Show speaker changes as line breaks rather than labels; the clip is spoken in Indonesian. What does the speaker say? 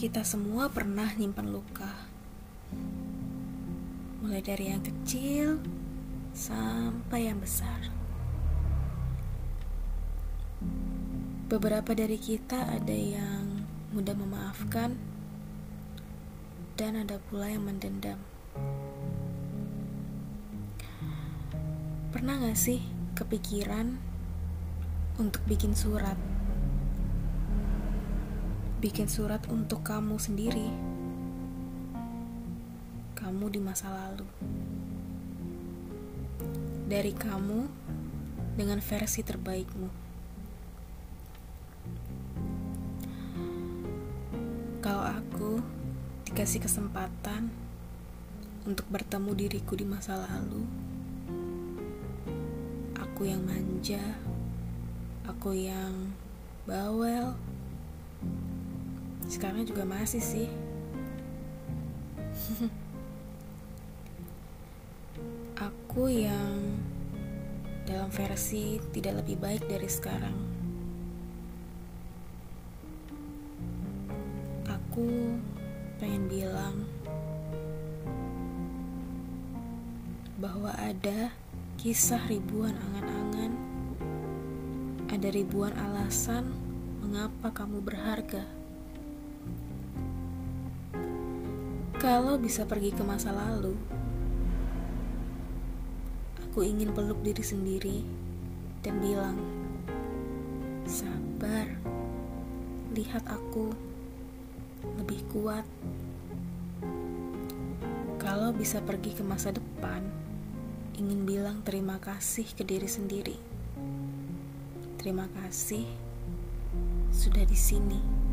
Kita semua pernah nyimpan luka. Mulai dari yang kecil sampai yang besar. Beberapa dari kita ada yang mudah memaafkan dan ada pula yang mendendam. Pernah gak sih kepikiran untuk bikin surat? Bikin surat untuk kamu sendiri. Kamu di masa lalu. Dari kamu dengan versi terbaikmu. Kalau aku dikasih kesempatan untuk bertemu diriku di masa lalu, aku yang manja, aku yang bawel, sekarang juga masih sih. aku yang dalam versi tidak lebih baik dari sekarang. Aku pengen bilang bahwa ada kisah ribuan angan-angan, ada ribuan alasan mengapa kamu berharga. Kalau bisa pergi ke masa lalu, aku ingin peluk diri sendiri dan bilang, "Sabar, lihat aku lebih kuat." Kalau bisa pergi ke masa depan, ingin bilang terima kasih ke diri sendiri. Terima kasih sudah di sini.